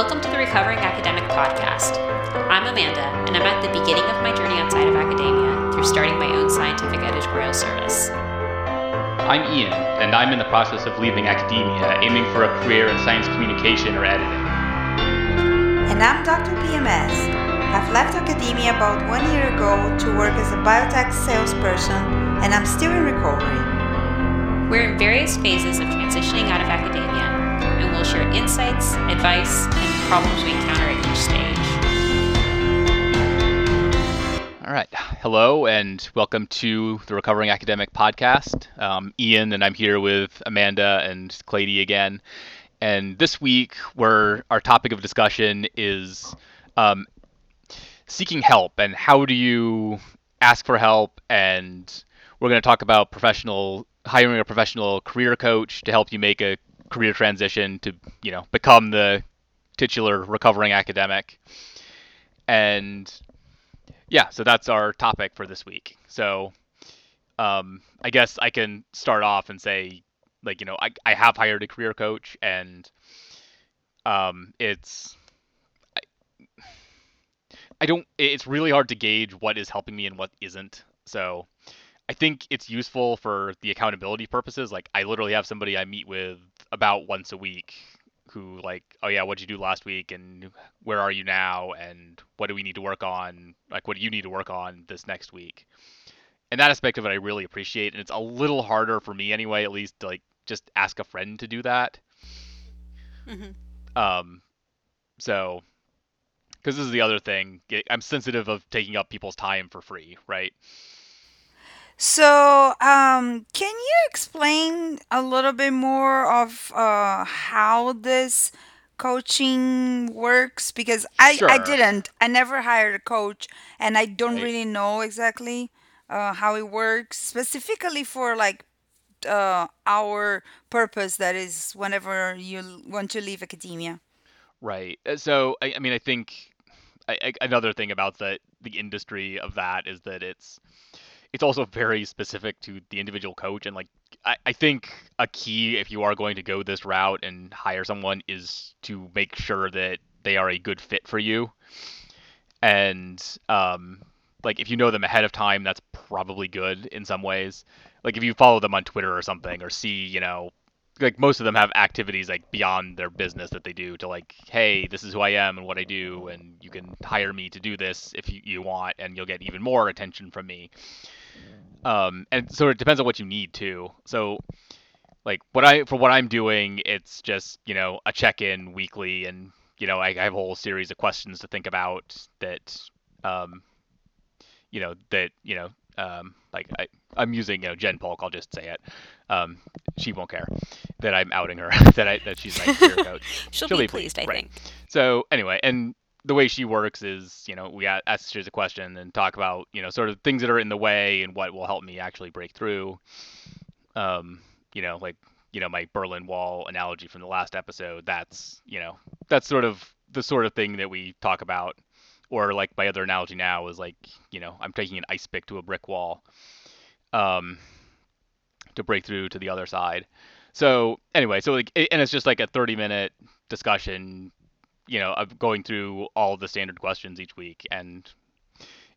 Welcome to the Recovering Academic Podcast. I'm Amanda, and I'm at the beginning of my journey outside of academia through starting my own scientific editorial service. I'm Ian, and I'm in the process of leaving academia, aiming for a career in science communication or editing. And I'm Dr. PMS. I've left academia about one year ago to work as a biotech salesperson, and I'm still in recovery. We're in various phases of transitioning out of academia, we'll share insights, advice, and problems we encounter at each stage. All right. Hello, and welcome to the Recovering Academic Podcast. Um, Ian, and I'm here with Amanda and Clady again. And this week, where our topic of discussion is um, seeking help and how do you ask for help. And we're going to talk about professional hiring a professional career coach to help you make a career transition to you know become the titular recovering academic. And yeah so that's our topic for this week. So um, i guess i can start off and say like you know i, I have hired a career coach and um, it's I, I don't it's really hard to gauge what is helping me and what isn't. So I think it's useful for the accountability purposes. Like I literally have somebody I meet with about once a week who like, oh yeah, what did you do last week and where are you now and what do we need to work on? Like what do you need to work on this next week? And that aspect of it I really appreciate and it's a little harder for me anyway, at least to like just ask a friend to do that. Mm-hmm. Um so because this is the other thing, I'm sensitive of taking up people's time for free, right? So, um, can you explain a little bit more of uh, how this coaching works? Because I, I didn't. I never hired a coach, and I don't Right. really know exactly uh, how it works, specifically for like uh, our purpose. That is, whenever you want to leave academia. Right. Uh, so, I, I mean, I think I, I, another thing about the the industry of that is that it's it's also very specific to the individual coach and like I, I think a key if you are going to go this route and hire someone is to make sure that they are a good fit for you. And um like if you know them ahead of time that's probably good in some ways. Like if you follow them on twitter or something or see you know like most of them have activities like beyond their business that they do to like hey this is who i am and what i do and you can hire me to do this if you, you want and you'll get even more attention from me. Um, and so it depends on what you need to So like what I for what I'm doing, it's just you know a check-in weekly, and you know I, I have a whole series of questions to think about that, um, you know that you know um, like I, I'm using you know Jen Polk. I'll just say it. Um, she won't care that I'm outing her that I that she's my career coach. She'll, She'll be, pleased, pleased, I right. think. So anyway, and the way she works is, you know, we ask her a question and talk about, you know, sort of things that are in the way and what will help me actually break through. Um, you know, like, you know, my Berlin Wall analogy from the last episode, that's, you know, that's sort of the sort of thing that we talk about. Or like my other analogy now is like, you know, I'm taking an ice pick to a brick wall um, to break through to the other side. So anyway, so like, and it's just like a 30 minute discussion you know, of going through all the standard questions each week, and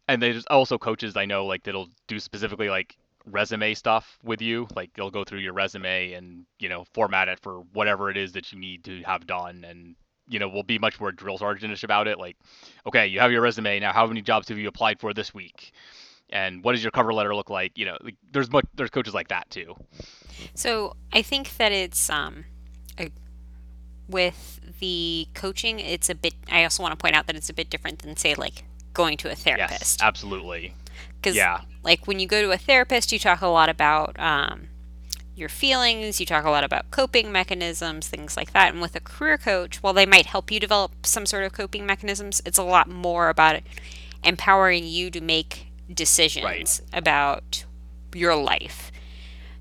and there's also coaches I know like that'll do specifically like resume stuff with you. Like they'll go through your resume and you know format it for whatever it is that you need to have done, and you know we'll be much more drill sergeantish about it. Like, okay, you have your resume now. How many jobs have you applied for this week? And what does your cover letter look like? You know, like, there's much, there's coaches like that too. So I think that it's um, a, with the coaching, it's a bit. I also want to point out that it's a bit different than say like going to a therapist. Yes, absolutely. Because yeah, like when you go to a therapist, you talk a lot about um, your feelings. You talk a lot about coping mechanisms, things like that. And with a career coach, while they might help you develop some sort of coping mechanisms, it's a lot more about empowering you to make decisions right. about your life.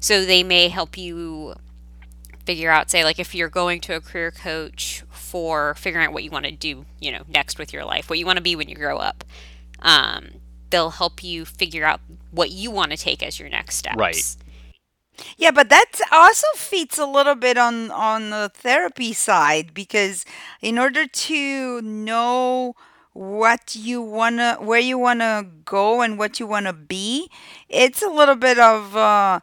So they may help you figure out say like if you're going to a career coach for figuring out what you want to do you know next with your life what you want to be when you grow up um, they'll help you figure out what you want to take as your next steps right Yeah, but that also fits a little bit on on the therapy side because in order to know what you wanna where you wanna go and what you wanna be, it's a little bit of uh,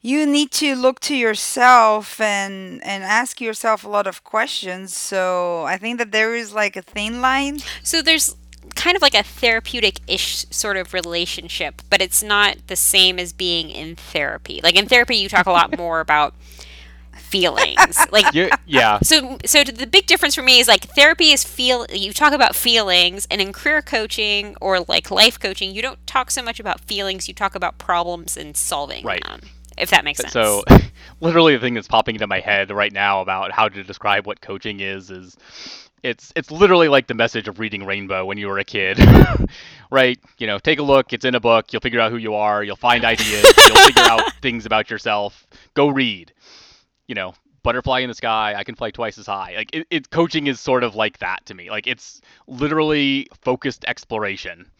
you need to look to yourself and and ask yourself a lot of questions. So I think that there is like a thin line. So there's kind of like a therapeutic ish sort of relationship, but it's not the same as being in therapy. Like in therapy, you talk a lot more about feelings like You're, yeah so so the big difference for me is like therapy is feel you talk about feelings and in career coaching or like life coaching you don't talk so much about feelings you talk about problems and solving right. them if that makes sense so literally the thing that's popping into my head right now about how to describe what coaching is is it's it's literally like the message of reading Rainbow when you were a kid, right? You know, take a look. It's in a book. You'll figure out who you are. You'll find ideas. you'll figure out things about yourself. Go read. You know, butterfly in the sky. I can fly twice as high. Like it, it coaching is sort of like that to me. Like it's literally focused exploration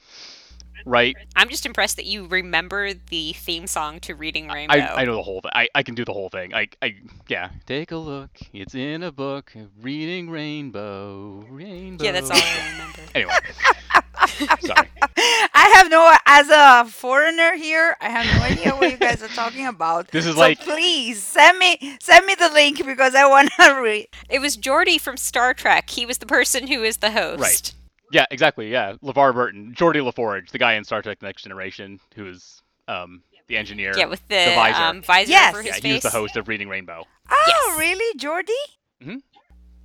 right? I'm just impressed that you remember the theme song to Reading Rainbow. I, I know the whole thing. I, I can do the whole thing. I, I yeah. Take a look. It's in a book. Reading Rainbow. Rainbow. Yeah, that's all I remember. anyway. Sorry. I have no as a foreigner here. I have no idea what you guys are talking about. This is so like please send me send me the link because I want to read. It was Geordi from Star Trek. He was the person who is the host. Right. Yeah, exactly. Yeah, LeVar Burton, Geordi LaForge, the guy in Star Trek: Next Generation, who's um, the engineer. Yeah, with the, the visor. Um, visor yes. over his yeah, face. he was the host of Reading Rainbow. Oh, Yes. really, Geordi? Mm-hmm.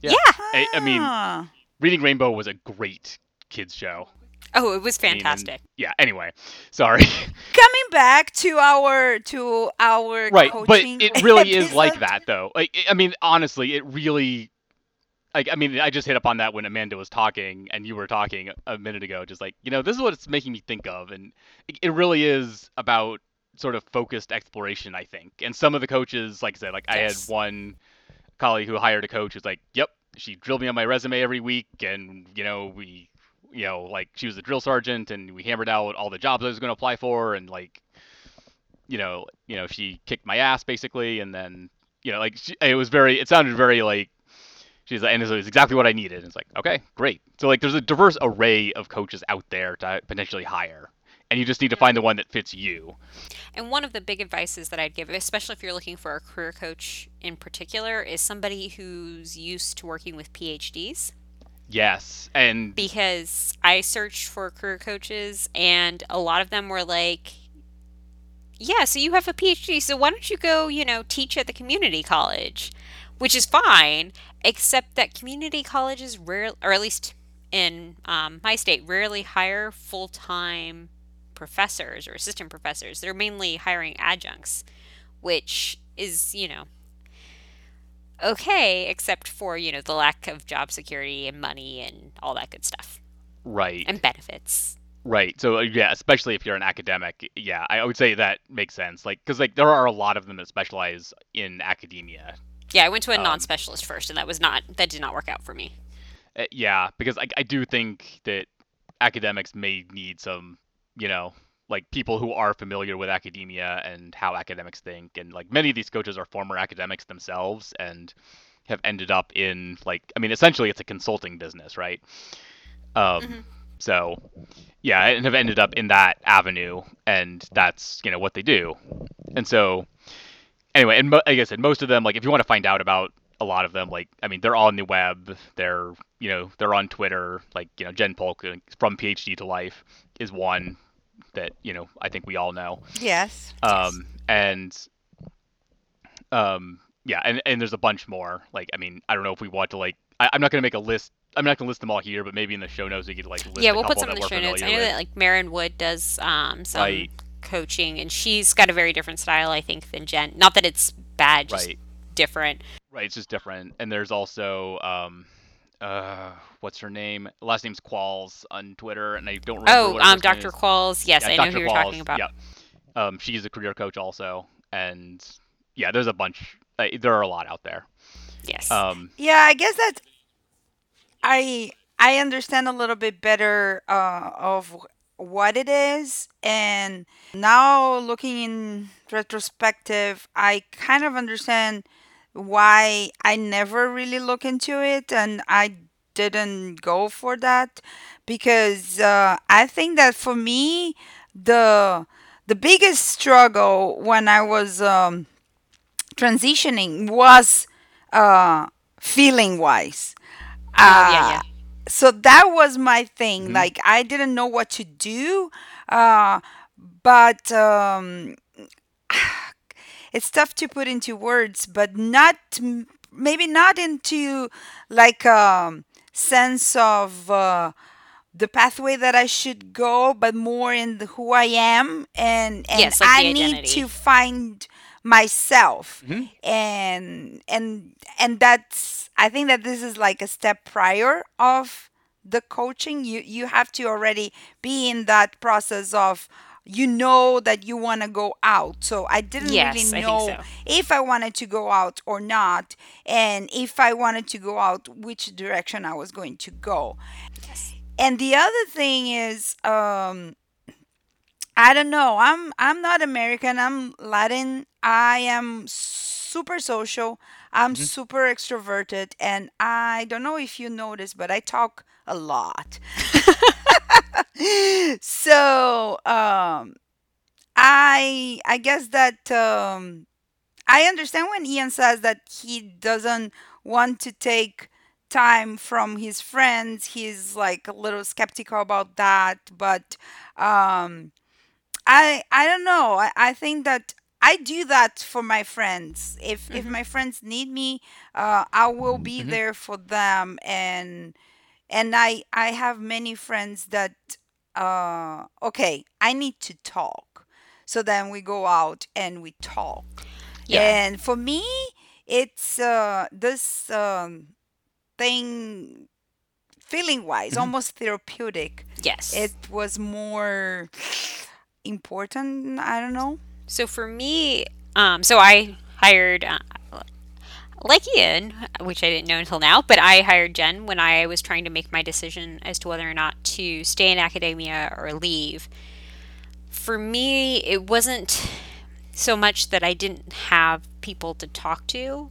Yeah. I, I mean, Ah. Reading Rainbow was a great kids show. Oh, it was I mean, fantastic. yeah. Anyway, sorry. coming back to our to our right, but it really is like that, though. Like, I mean, honestly, it really. Like, I mean, I just hit up on that when Amanda was talking and you were talking a minute ago. Just like, you know, this is what it's making me think of, and it, it really is about sort of focused exploration, I think. And some of the coaches, like I said, like I had one colleague who hired a coach who's like, "Yep, she drilled me on my resume every week, and you know, we, you know, like she was a drill sergeant, and we hammered out all the jobs I was going to apply for, and like, you know, you know, she kicked my ass basically, and then, you know, like she, it was very, it sounded very like." She's like, and it was exactly what I needed. It's like, okay, great. So like, there's a diverse array of coaches out there to potentially hire, and you just need to find the one that fits you. And one of the big advices that I'd give, especially if you're looking for a career coach in particular, is somebody who's used to working with PhDs. Yes, and Because I searched for career coaches, and a lot of them were like, yeah, so you have a PhD, so why don't you go, you know, teach at the community college? Which is fine, except that community colleges rare, or at least in um, my state, rarely hire full time professors or assistant professors. They're mainly hiring adjuncts, which is, you know, okay, except for, you know, the lack of job security and money and all that good stuff right, and benefits. right. So uh, yeah, especially if you're an academic, yeah, I would say that makes sense. Like, because like there are a lot of them that specialize in academia. Yeah, I went to a Um, non-specialist first, and that was not that did not work out for me. Uh, yeah, because I, I do think that academics may need some, you know, like people who are familiar with academia and how academics think, and like many of these coaches are former academics themselves and have ended up in like, I mean, essentially it's a consulting business, right? Um, Mhm. so yeah, and have ended up in that avenue, and that's you know what they do, and so anyway, and mo- like I said, most of them, like if you want to find out about a lot of them, like I mean, they're on the web. They're you know they're on Twitter. Like you know Jen Polk from PhD to Life is one that you know I think we all know. Yes. Um, and um, yeah, and and there's a bunch more. Like I mean, I don't know if we want to like. I, I'm not gonna make a list. I'm not gonna list them all here, but maybe in the show notes we could like list yeah, we'll put some in the show notes. I know familiar that like Maren Wood does um, some Right. coaching, and she's got a very different style, I think, than Jen. Not that it's bad, just Right. different. Right, it's just different. And there's also um uh what's her name? Last name's Qualls on Twitter and I don't remember Oh, what um, Dr. Qualls. Yes, yeah, I know Dr. who you're talking about. Yeah. Um she's a career coach also and yeah, there's a bunch uh, there are a lot out there. Yes. Um Yeah, I guess that's. I I understand a little bit better uh, of what it is. And now looking in retrospective, I kind of understand why I never really look into it and I didn't go for that because uh, I think that for me the the biggest struggle when I was um, transitioning was uh, feeling wise. Oh, yeah, yeah. Uh, so that was my thing. hmm Like I didn't know what to do, uh, but um, it's tough to put into words, but not maybe not into like a sense of uh, the pathway that I should go, but more in the, who I am, and and Yes, like I the need to find myself, hmm and and and that's I think that this is like a step prior of the coaching. You you have to already be in that process of you know that you want to go out. So I didn't really Yes, I know so. if I wanted to go out or not, and if I wanted to go out, which direction I was going to go. Yes. And the other thing is, um, I don't know. I'm I'm not American. I'm Latin. I am super social. I'm hmm super extroverted, and I don't know if you noticed, but I talk a lot. so um, I I guess that um, I understand when Ian says that he doesn't want to take time from his friends. He's like a little skeptical about that, but um, I I don't know. I, I think that I do that for my friends. If if hmm my friends need me, uh, I will be hmm there for them. And and I I have many friends that uh okay, I need to talk. So then we go out and we talk. Yeah. And for me, it's uh this um thing feeling wise, hmm almost therapeutic. Yes. it was more important. I don't know. So for me, um, so I hired, uh, like Ian, which I didn't know until now, but I hired Jen when I was trying to make my decision as to whether or not to stay in academia or leave. For me, it wasn't so much that I didn't have people to talk to,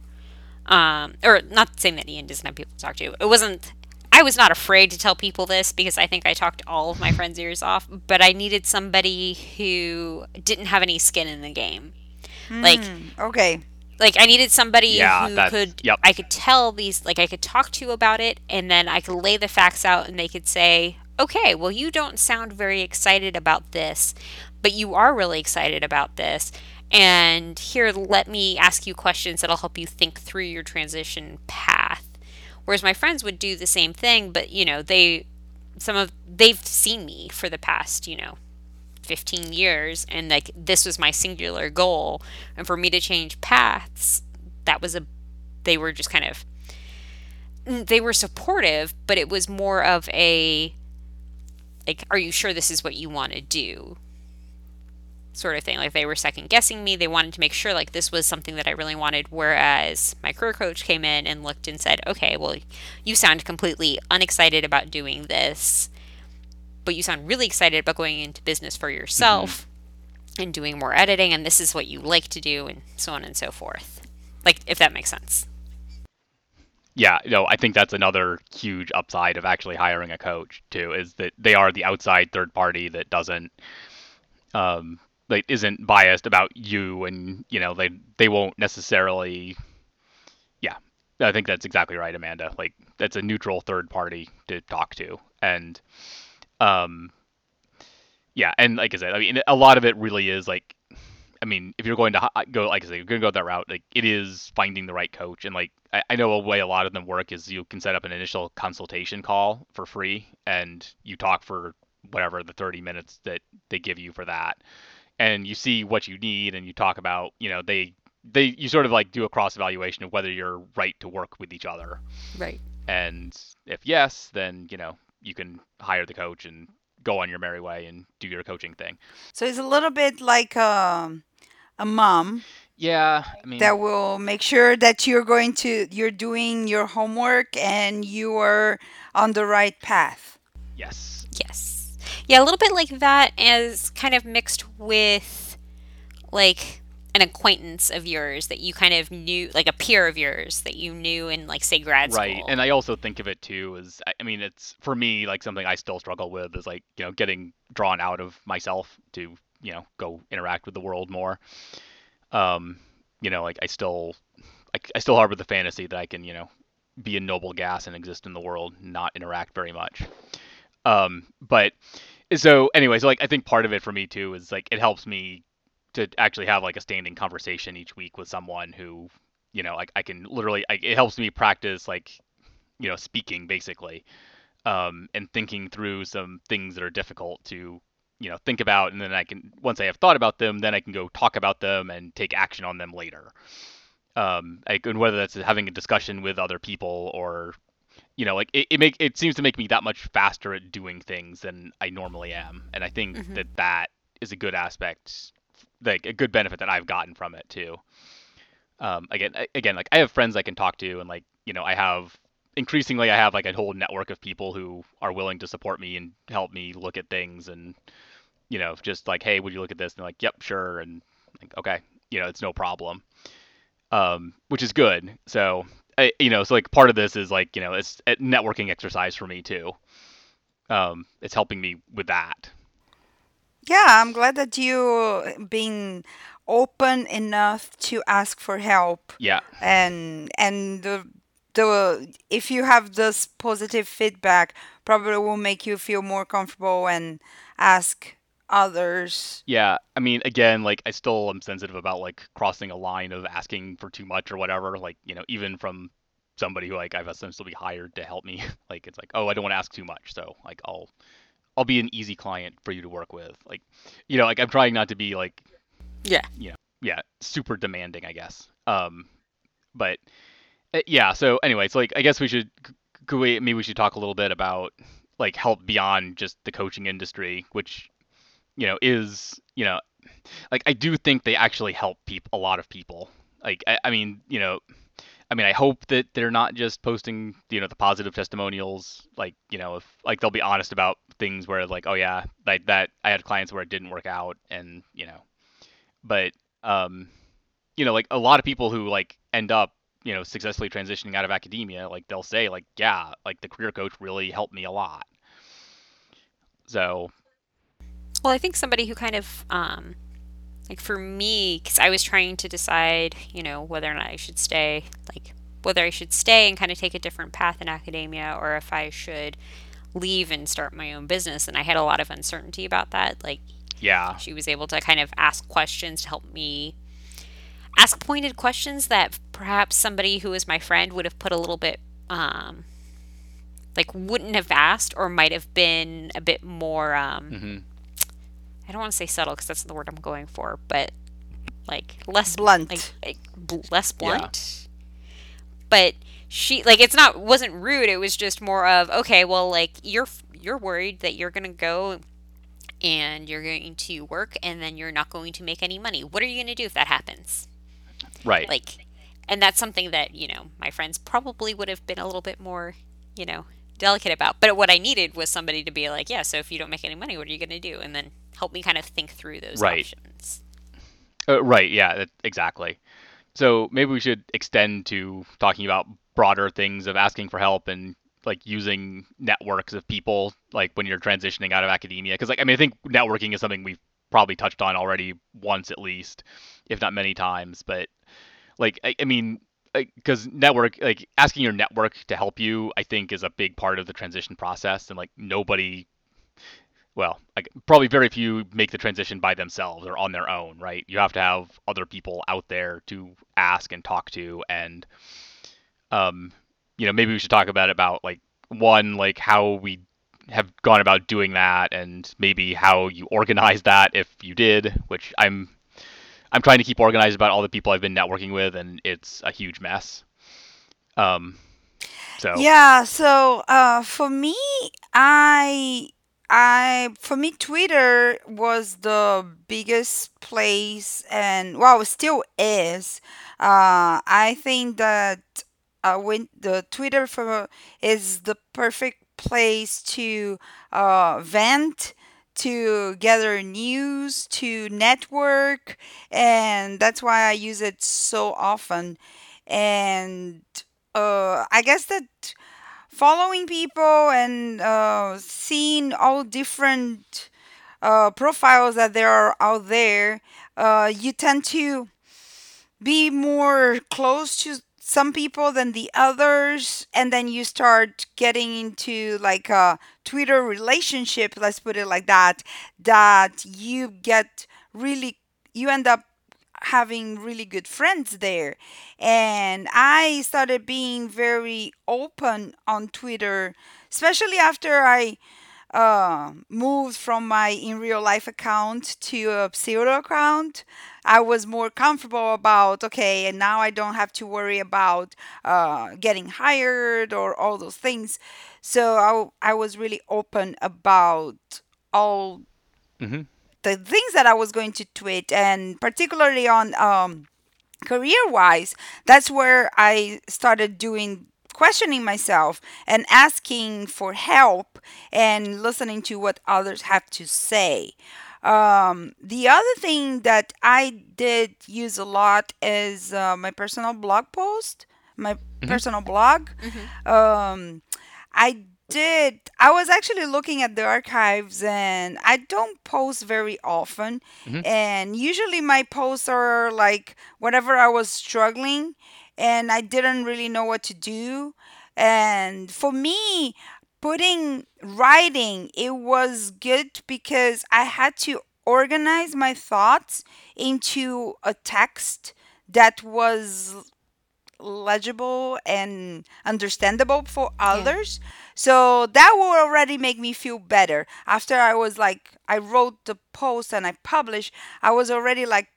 um, or not saying that Ian doesn't have people to talk to. It wasn't. I was not afraid to tell people this because I think I talked all of my friends' ears off, but I needed somebody who didn't have any skin in the game. Like Hmm. Okay. Like I needed somebody Yeah, who could yep. I could tell these like I could talk to about it and then I could lay the facts out and they could say, "Okay, well you don't sound very excited about this, but you are really excited about this." And here let me ask you questions that'll help you think through your transition path. Whereas my friends would do the same thing, but you know, they some of they've seen me for the past, you know, 15 years and like this was my singular goal. And for me to change paths that was a they were just kind of they were supportive but it was more of a like are you sure this is what you want to do? sort of thing. Like they were second guessing me. They wanted to make sure like this was something that i really wanted whereas my career coach came in and looked and said okay well you sound completely unexcited about doing this but you sound really excited about going into business for yourself and doing more editing and this is what you like to do and so on and so forth. Like if that makes sense. Yeah, no, I think that's another huge upside of actually hiring a coach too, is that they are the outside third party that doesn't um like isn't biased about you and you know they they won't necessarily yeah i think that's exactly right amanda like that's a neutral third party to talk to and um yeah and like i said i mean a lot of it really is like i mean if you're going to go like i said you're going to go that route like it is finding the right coach and like I, I know a way a lot of them work is you can set up an initial consultation call for free and you talk for whatever the 30 minutes that they give you for that and you see what you need and you talk about you know they they you sort of like do a cross evaluation of whether you're right to work with each other Right. and if yes then you know you can hire the coach and go on your merry way and do your coaching thing So it's a little bit like um, a mom yeah i mean that will make sure that you're going to you're doing your homework and you are on the right path. yes Yes. Yeah, a little bit like that, as kind of mixed with like an acquaintance of yours that you kind of knew, like a peer of yours that you knew in like say grad school. Right, and I also think of it too as I mean, it's for me like something I still struggle with is like you know getting drawn out of myself to you know go interact with the world more. Um, you know, like I still I, I still harbor the fantasy that I can you know be a noble gas and exist in the world, not interact very much. Um, but so anyway, so like I think part of it for me too is like it helps me to actually have like a standing conversation each week with someone who, you know, like I can literally, I, it helps me practice like, you know, speaking basically, um, and thinking through some things that are difficult to, you know, think about, and then I can once I have thought about them, then I can go talk about them and take action on them later. Um, I, and whether that's having a discussion with other people or you know like it, it make it seems to make me that much faster at doing things than i normally am and i think mm-hmm. that that is a good aspect like a good benefit that I've gotten from it too. Um, again, again, like I have friends I can talk to, and like you know, I have increasingly I have like a whole network of people who are willing to support me and help me look at things, and you know, just like, hey, would you look at this? And like, yep, sure, and like, okay, you know, it's no problem, um, which is good. So, I, you know, so like part of this is like you know, it's a networking exercise for me too. Um, it's helping me with that. Yeah, I'm glad that you uh, being open enough to ask for help. Yeah. And and the the if you have this positive feedback, probably will make you feel more comfortable and ask others. Yeah, I mean, again, like I still am sensitive about like crossing a line of asking for too much or whatever. Like, you know, even from somebody who like I've essentially hired to help me, like it's like, oh, I don't want to ask too much, so like I'll I'll be an easy client for you to work with. Like, you know, like I'm trying not to be like, yeah, you know, yeah, super demanding, I guess. Um, but uh, yeah. So anyway, so like I guess we should, we maybe we should talk a little bit about like help beyond just the coaching industry, which you know is you know, like I do think they actually help people a lot of people. Like I, I mean, you know, I mean, I hope that they're not just posting, you know, the positive testimonials. Like, you know, if like they'll be honest about things where like, oh yeah, like that I had clients where it didn't work out, and you know, but um, you know, like a lot of people who like end up, you know, successfully transitioning out of academia, like they'll say like, yeah, like the career coach really helped me a lot. So, well, I think somebody who kind of um like for me because i was trying to decide you know whether or not i should stay like whether i should stay and kind of take a different path in academia or if i should leave and start my own business and i had a lot of uncertainty about that like yeah. she was able to kind of ask questions to help me ask pointed questions that perhaps somebody who was my friend would have put a little bit um like wouldn't have asked or might have been a bit more um mm-hmm I don't want to say subtle because that's the word I'm going for, but like less blunt, like, like less blunt. Yeah. But she like it's not wasn't rude. It was just more of okay, well, like you're you're worried that you're gonna go and you're going to work and then you're not going to make any money. What are you going to do if that happens? Right. Like, and that's something that you know my friends probably would have been a little bit more, you know, delicate about. But what I needed was somebody to be like, yeah, so if you don't make any money, what are you going to do? And then help me kind of think through those right. options. Uh, right. Yeah. exactly. So maybe we should extend to talking about broader things of asking for help and like using networks of people like when you're transitioning out of academia because like i mean i think networking is something we've probably touched on already once at least if not many times but like i, I mean because network like asking your network to help you i think is a big part of the transition process and like nobody well, like, probably very few make the transition by themselves or on their own, right? You have to have other people out there to ask and talk to, and um, you know, maybe we should talk about about like one, like how we have gone about doing that, and maybe how you organize that if you did, which I'm I'm trying to keep organized about all the people I've been networking with, and it's a huge mess. Um, so yeah, so uh, for me, I I for me Twitter was the biggest place and well still is. Uh, I think that uh, when the Twitter for is the perfect place to uh, vent, to gather news, to network, and that's why I use it so often. And uh, I guess that following people and uh, seeing all different uh, profiles that there are out there, uh, you tend to be more close to some people than the others and then you start getting into like a twitter relationship let's put it like that that you get really you end up having really good friends there. And i started being very open on twitter especially after i uh, moved from my in real life account to a pseudo account, I was more comfortable about okay, and now I don't have to worry about uh, getting hired or all those things. So I, I was really open about all hmm the things that I was going to tweet, and particularly on um, career wise, that's where I started doing questioning myself and asking for help and listening to what others have to say. Um, the other thing that I did use a lot is uh, my personal blog post, my hmm personal blog. hmm Um, I did, I was actually looking at the archives and I don't post very often. hmm And usually my posts are like whatever I was struggling and I didn't really know what to do. And for me, putting writing, it was good because I had to organize my thoughts into a text that was legible and understandable for Yeah. Others. So that will already make me feel better. After I was like, I wrote the post and I published, I was already like,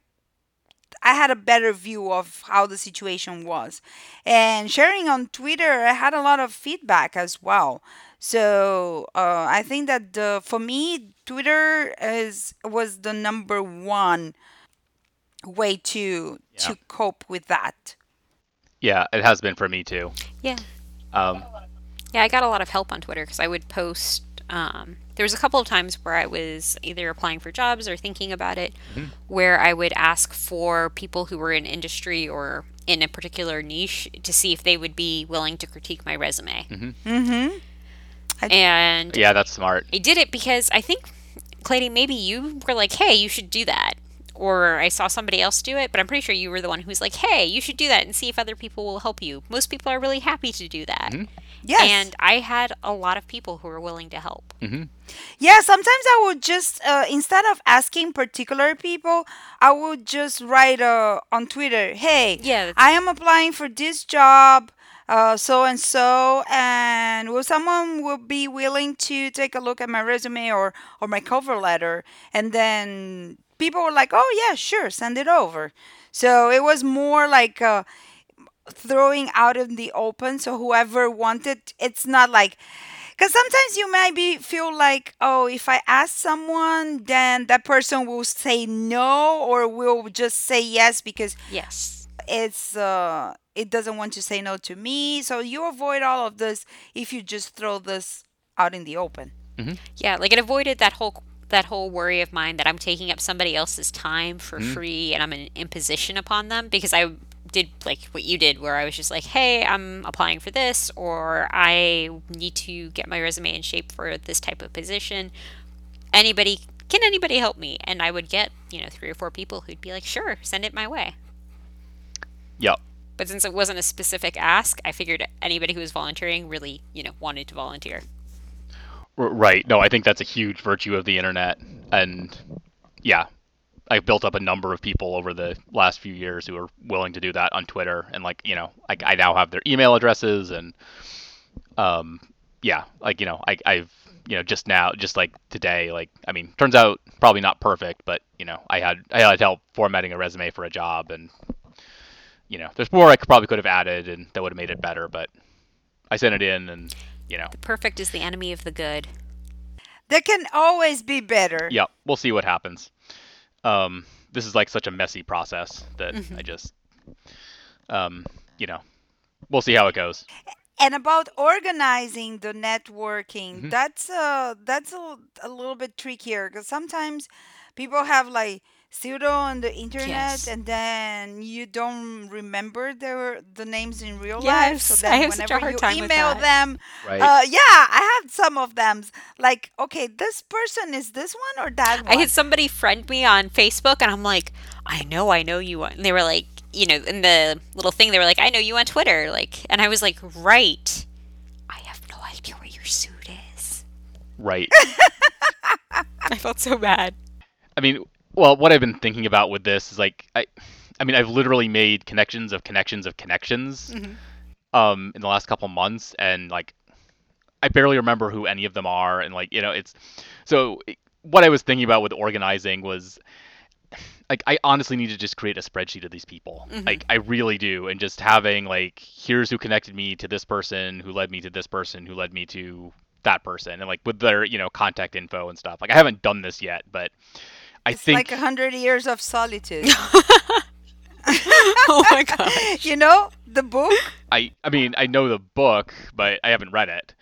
I had a better view of how the situation was. And sharing on Twitter, I had a lot of feedback as well. So uh, I think that the, for me, Twitter is was the number one way to Yeah. to cope with that. Yeah, it has been for me too. Yeah. Um, Yeah, I got a lot of help on Twitter because I would post. Um, there was a couple of times where I was either applying for jobs or thinking about it, mhm, where I would ask for people who were in industry or in a particular niche to see if they would be willing to critique my resume. mhm. Mm-hmm. And Yeah, that's smart. I did it because I think, Clady, maybe you were like, hey, you should do that. Or I saw somebody else do it, but I'm pretty sure you were the one who was like, hey, you should do that and see if other people will help you. Most people are really happy to do that. hmm yes. And I had a lot of people who were willing to help. hmm Yeah, sometimes I would just uh, instead of asking particular people, I would just write uh, on Twitter, "Hey, Yeah, I am applying for this job, uh, so and so, and will someone will be willing to take a look at my resume or or my cover letter?" And then people were like, "Oh yeah, sure, send it over." So it was more like uh, throwing out in the open. So whoever wanted, it's not like because sometimes you might be feel like, oh, if I ask someone, then that person will say no or will just say yes because yes. it's uh it doesn't want to say no to me. So you avoid all of this if you just throw this out in the open. hmm Yeah, like it avoided that whole that whole worry of mine that I'm taking up somebody else's time for hmm free and I'm an imposition upon them because I did like what you did where I was just like, "Hey, I'm applying for this or I need to get my resume in shape for this type of position. Anybody can anybody help me?" And I would get, you know, three or four people who'd be like, "Sure, send it my way." Yep. But since it wasn't a specific ask, I figured anybody who was volunteering really, you know, wanted to volunteer. Right. No, I think that's a huge virtue of the internet. And yeah, I've built up a number of people over the last few years who are willing to do that on Twitter. And like, you know, I, I now have their email addresses and, um, yeah, like, you know, I, I've, you know, just now, just like today, like, I mean, turns out probably not perfect, but, you know, I had, I had help formatting a resume for a job and, you know, there's more I could, probably could have added and that would have made it better, but I sent it in and, you know, The perfect is the enemy of the good. There can always be better. yeah, we'll see what happens. Um, this is like such a messy process that I hmm just, um, you know, we'll see how it goes. and about organizing the networking mm-hmm. that's uh that's a, a little bit trickier because sometimes people have like pseudo on the internet yes. and then you don't remember their the names in real yes, life so then whenever you email them right. uh, yeah i had some of them. Like okay this person is this one or that one i had somebody friend me on facebook and i'm like i know i know you and they were like you know in the little thing they were like i know you on twitter like and i was like right. I have no idea where your suit is. Right. I felt so bad. I mean well, what I've been thinking about with this is like I, I mean, I've literally made connections of connections of connections, mm-hmm. um, in the last couple months, and like, I barely remember who any of them are, and like, you know, it's so. What I was thinking about with organizing was, like, I honestly need to just create a spreadsheet of these people. Mm-hmm. Like, I really do, and just having like, here's who connected me to this person, who led me to this person, who led me to that person, and like with their you know contact info and stuff. Like, I haven't done this yet, but I it's think like a hundred years of solitude. oh my god! You know the book? I I mean I know the book, but I haven't read it.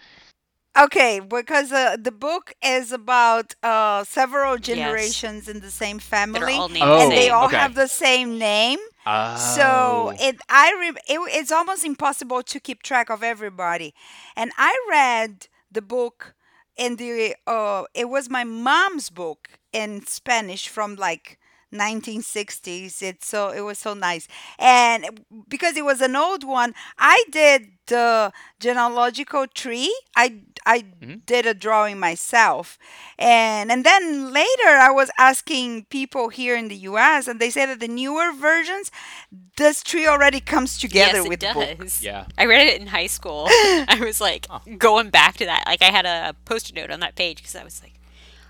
Okay, because uh, the book is about uh, several generations yes. in the same family, oh, and they all okay. have the same name. Oh. So it I re- it, it's almost impossible to keep track of everybody. And I read the book in the uh, it was my mom's book in Spanish from like 1960s. It's so it was so nice, and because it was an old one, I did the genealogical tree. I I mm-hmm. did a drawing myself, and and then later I was asking people here in the U.S. and they say that the newer versions, this tree already comes together yes, with it does. Book. Yeah, I read it in high school. I was like oh. going back to that. Like I had a post-it note on that page because I was like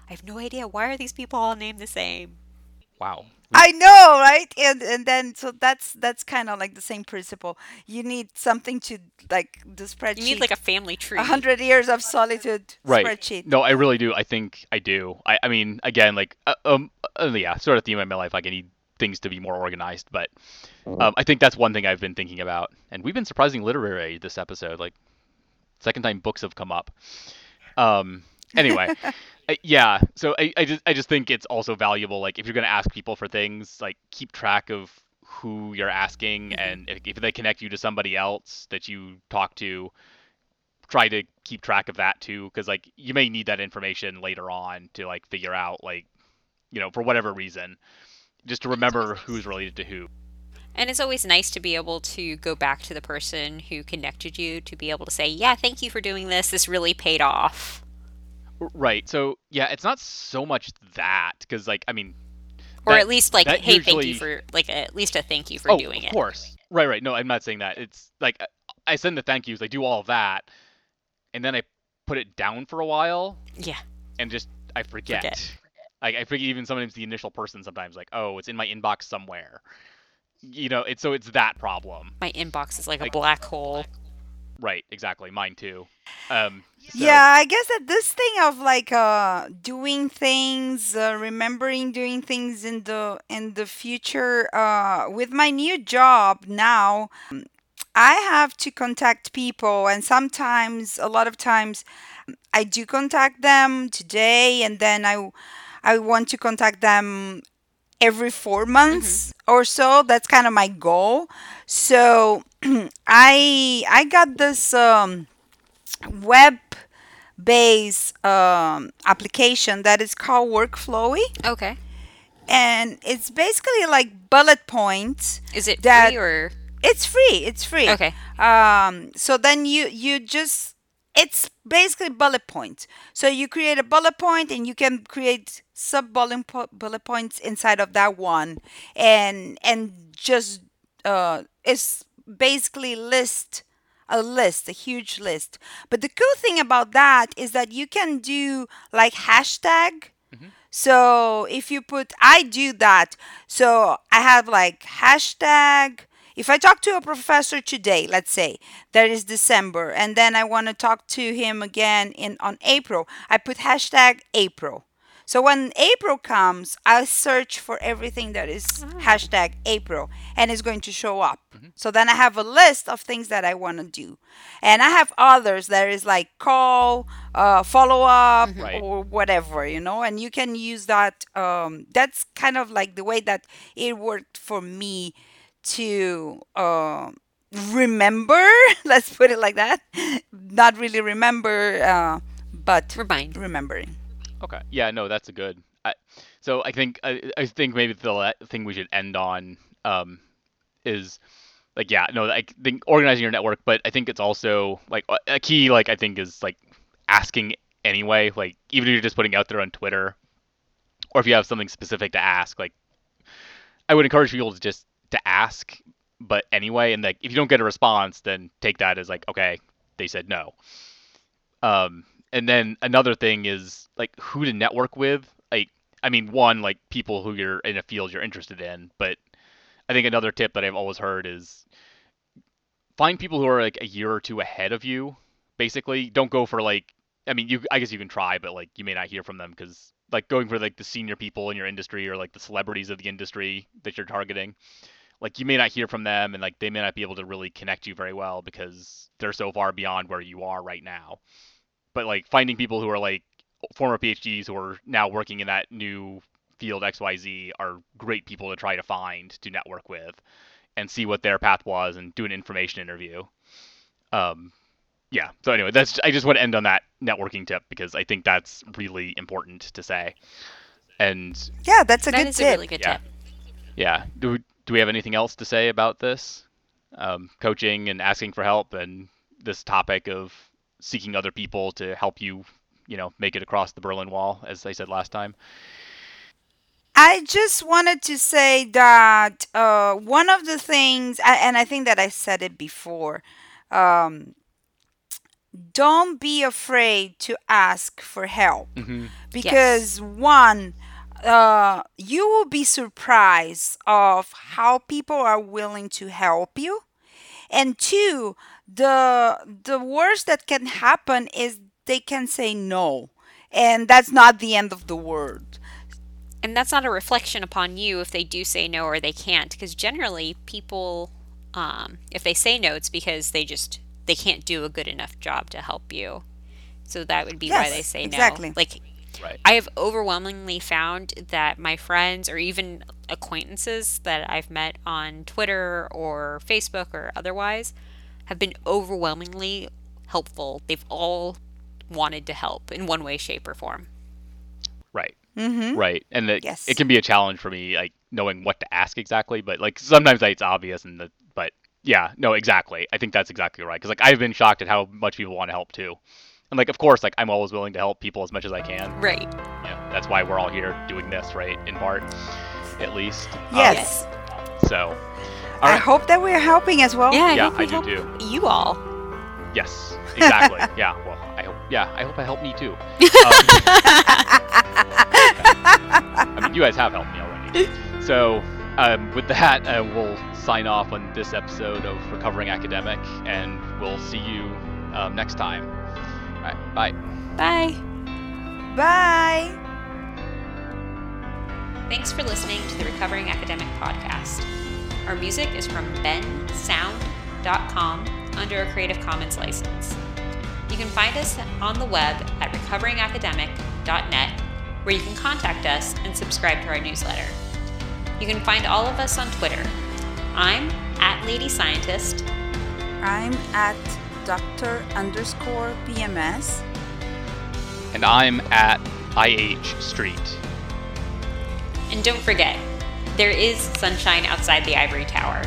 I have no idea why are these people all named the same. Wow. I know, right? And and then so that's that's kind of like the same principle. You need something to like the spreadsheet. You need like a family tree. A hundred years of solitude right. spreadsheet. No, I really do. I think I do. I, I mean, again, like uh, um, uh, yeah, sort of theme in my life. Like I need things to be more organized, but um, I think that's one thing I've been thinking about. And we've been surprising literary this episode. Like second time books have come up. Um. Anyway. yeah so I, I just i just think it's also valuable like if you're going to ask people for things like keep track of who you're asking mm-hmm. and if, if they connect you to somebody else that you talk to try to keep track of that too because like you may need that information later on to like figure out like you know for whatever reason just to remember who's related to who and it's always nice to be able to go back to the person who connected you to be able to say yeah thank you for doing this this really paid off Right. So yeah, it's not so much that because like I mean, or that, at least like hey, usually... thank you for like at least a thank you for oh, doing it. Of course. Right. Right. No, I'm not saying that. It's like I send the thank yous. I do all that, and then I put it down for a while. Yeah. And just I forget. forget. Like I forget even sometimes the initial person. Sometimes like oh, it's in my inbox somewhere. You know, it's so it's that problem. My inbox is like, like a black hole. Right, exactly. Mine too. Um, so. Yeah, I guess that this thing of like uh, doing things, uh, remembering doing things in the in the future. Uh, with my new job now, I have to contact people, and sometimes, a lot of times, I do contact them today, and then I I want to contact them every four months mm-hmm. or so. That's kind of my goal. So I I got this um, web based um, application that is called Workflowy. Okay. And it's basically like bullet points. Is it free or? It's free. It's free. Okay. Um, so then you you just it's basically bullet points. So you create a bullet point and you can create sub bullet, po- bullet points inside of that one and and just uh it's basically list a list, a huge list. But the cool thing about that is that you can do like hashtag. Mm-hmm. So if you put, I do that. So I have like hashtag if I talk to a professor today, let's say that is December, and then I want to talk to him again in on April, I put hashtag April. So when April comes, I search for everything that is oh. hashtag April and it's going to show up. Mm-hmm. So then I have a list of things that I want to do. And I have others that is like call, uh, follow up, mm-hmm. right. or whatever, you know, and you can use that. Um, that's kind of like the way that it worked for me to. Uh, remember let's put it like that not really remember uh, but remind remembering Okay. Yeah. No, that's a good. I, so I think I, I think maybe the thing we should end on um, is like yeah no I think organizing your network, but I think it's also like a key like I think is like asking anyway. Like even if you're just putting out there on Twitter, or if you have something specific to ask, like I would encourage people to just to ask, but anyway, and like if you don't get a response, then take that as like okay, they said no. Um, and then another thing is like who to network with. Like, I mean, one like people who you're in a field you're interested in, but I think another tip that I've always heard is find people who are like a year or two ahead of you. Basically, don't go for like I mean, you I guess you can try, but like you may not hear from them because like going for like the senior people in your industry or like the celebrities of the industry that you're targeting, like you may not hear from them and like they may not be able to really connect you very well because they're so far beyond where you are right now but like finding people who are like former PhDs who are now working in that new field XYZ are great people to try to find to network with and see what their path was and do an information interview. Um, yeah. So anyway, that's I just want to end on that networking tip because I think that's really important to say. And yeah, that's a that good tip. A really good yeah. tip. Yeah. Do we, do we have anything else to say about this? Um, coaching and asking for help and this topic of seeking other people to help you, you know, make it across the Berlin Wall, as I said last time. I just wanted to say that uh, one of the things, and I think that I said it before, um, don't be afraid to ask for help mm-hmm. because yes. one uh, you will be surprised of how people are willing to help you and two the the worst that can happen is they can say no. And that's not the end of the world. And that's not a reflection upon you if they do say no or they can't because generally people um, if they say no it's because they just they can't do a good enough job to help you. So that would be yes, why they say exactly. no like Right. I have overwhelmingly found that my friends or even acquaintances that I've met on Twitter or Facebook or otherwise have been overwhelmingly helpful. They've all wanted to help in one way, shape, or form. Right. Mm-hmm. Right. And it, yes. it can be a challenge for me, like knowing what to ask exactly. But like sometimes it's obvious, and the but yeah, no, exactly. I think that's exactly right. Because like I've been shocked at how much people want to help too. And like, of course, like I'm always willing to help people as much as I can. Right. Yeah, that's why we're all here doing this, right? In part, at least. Yes. Um, so. I hope that we're helping as well. Yeah, I, yeah, I do too. You all. Yes, exactly. yeah. Well, I hope. Yeah, I hope I help me too. Um, I mean, you guys have helped me already. So, um, with that, uh, we'll sign off on this episode of Recovering Academic, and we'll see you um, next time right, bye. Bye. Bye. Thanks for listening to the Recovering Academic Podcast. Our music is from bensound.com under a Creative Commons license. You can find us on the web at recoveringacademic.net, where you can contact us and subscribe to our newsletter. You can find all of us on Twitter. I'm at Lady Scientist. I'm at Dr. underscore BMS. And I'm at IH Street. And don't forget, there is sunshine outside the ivory tower.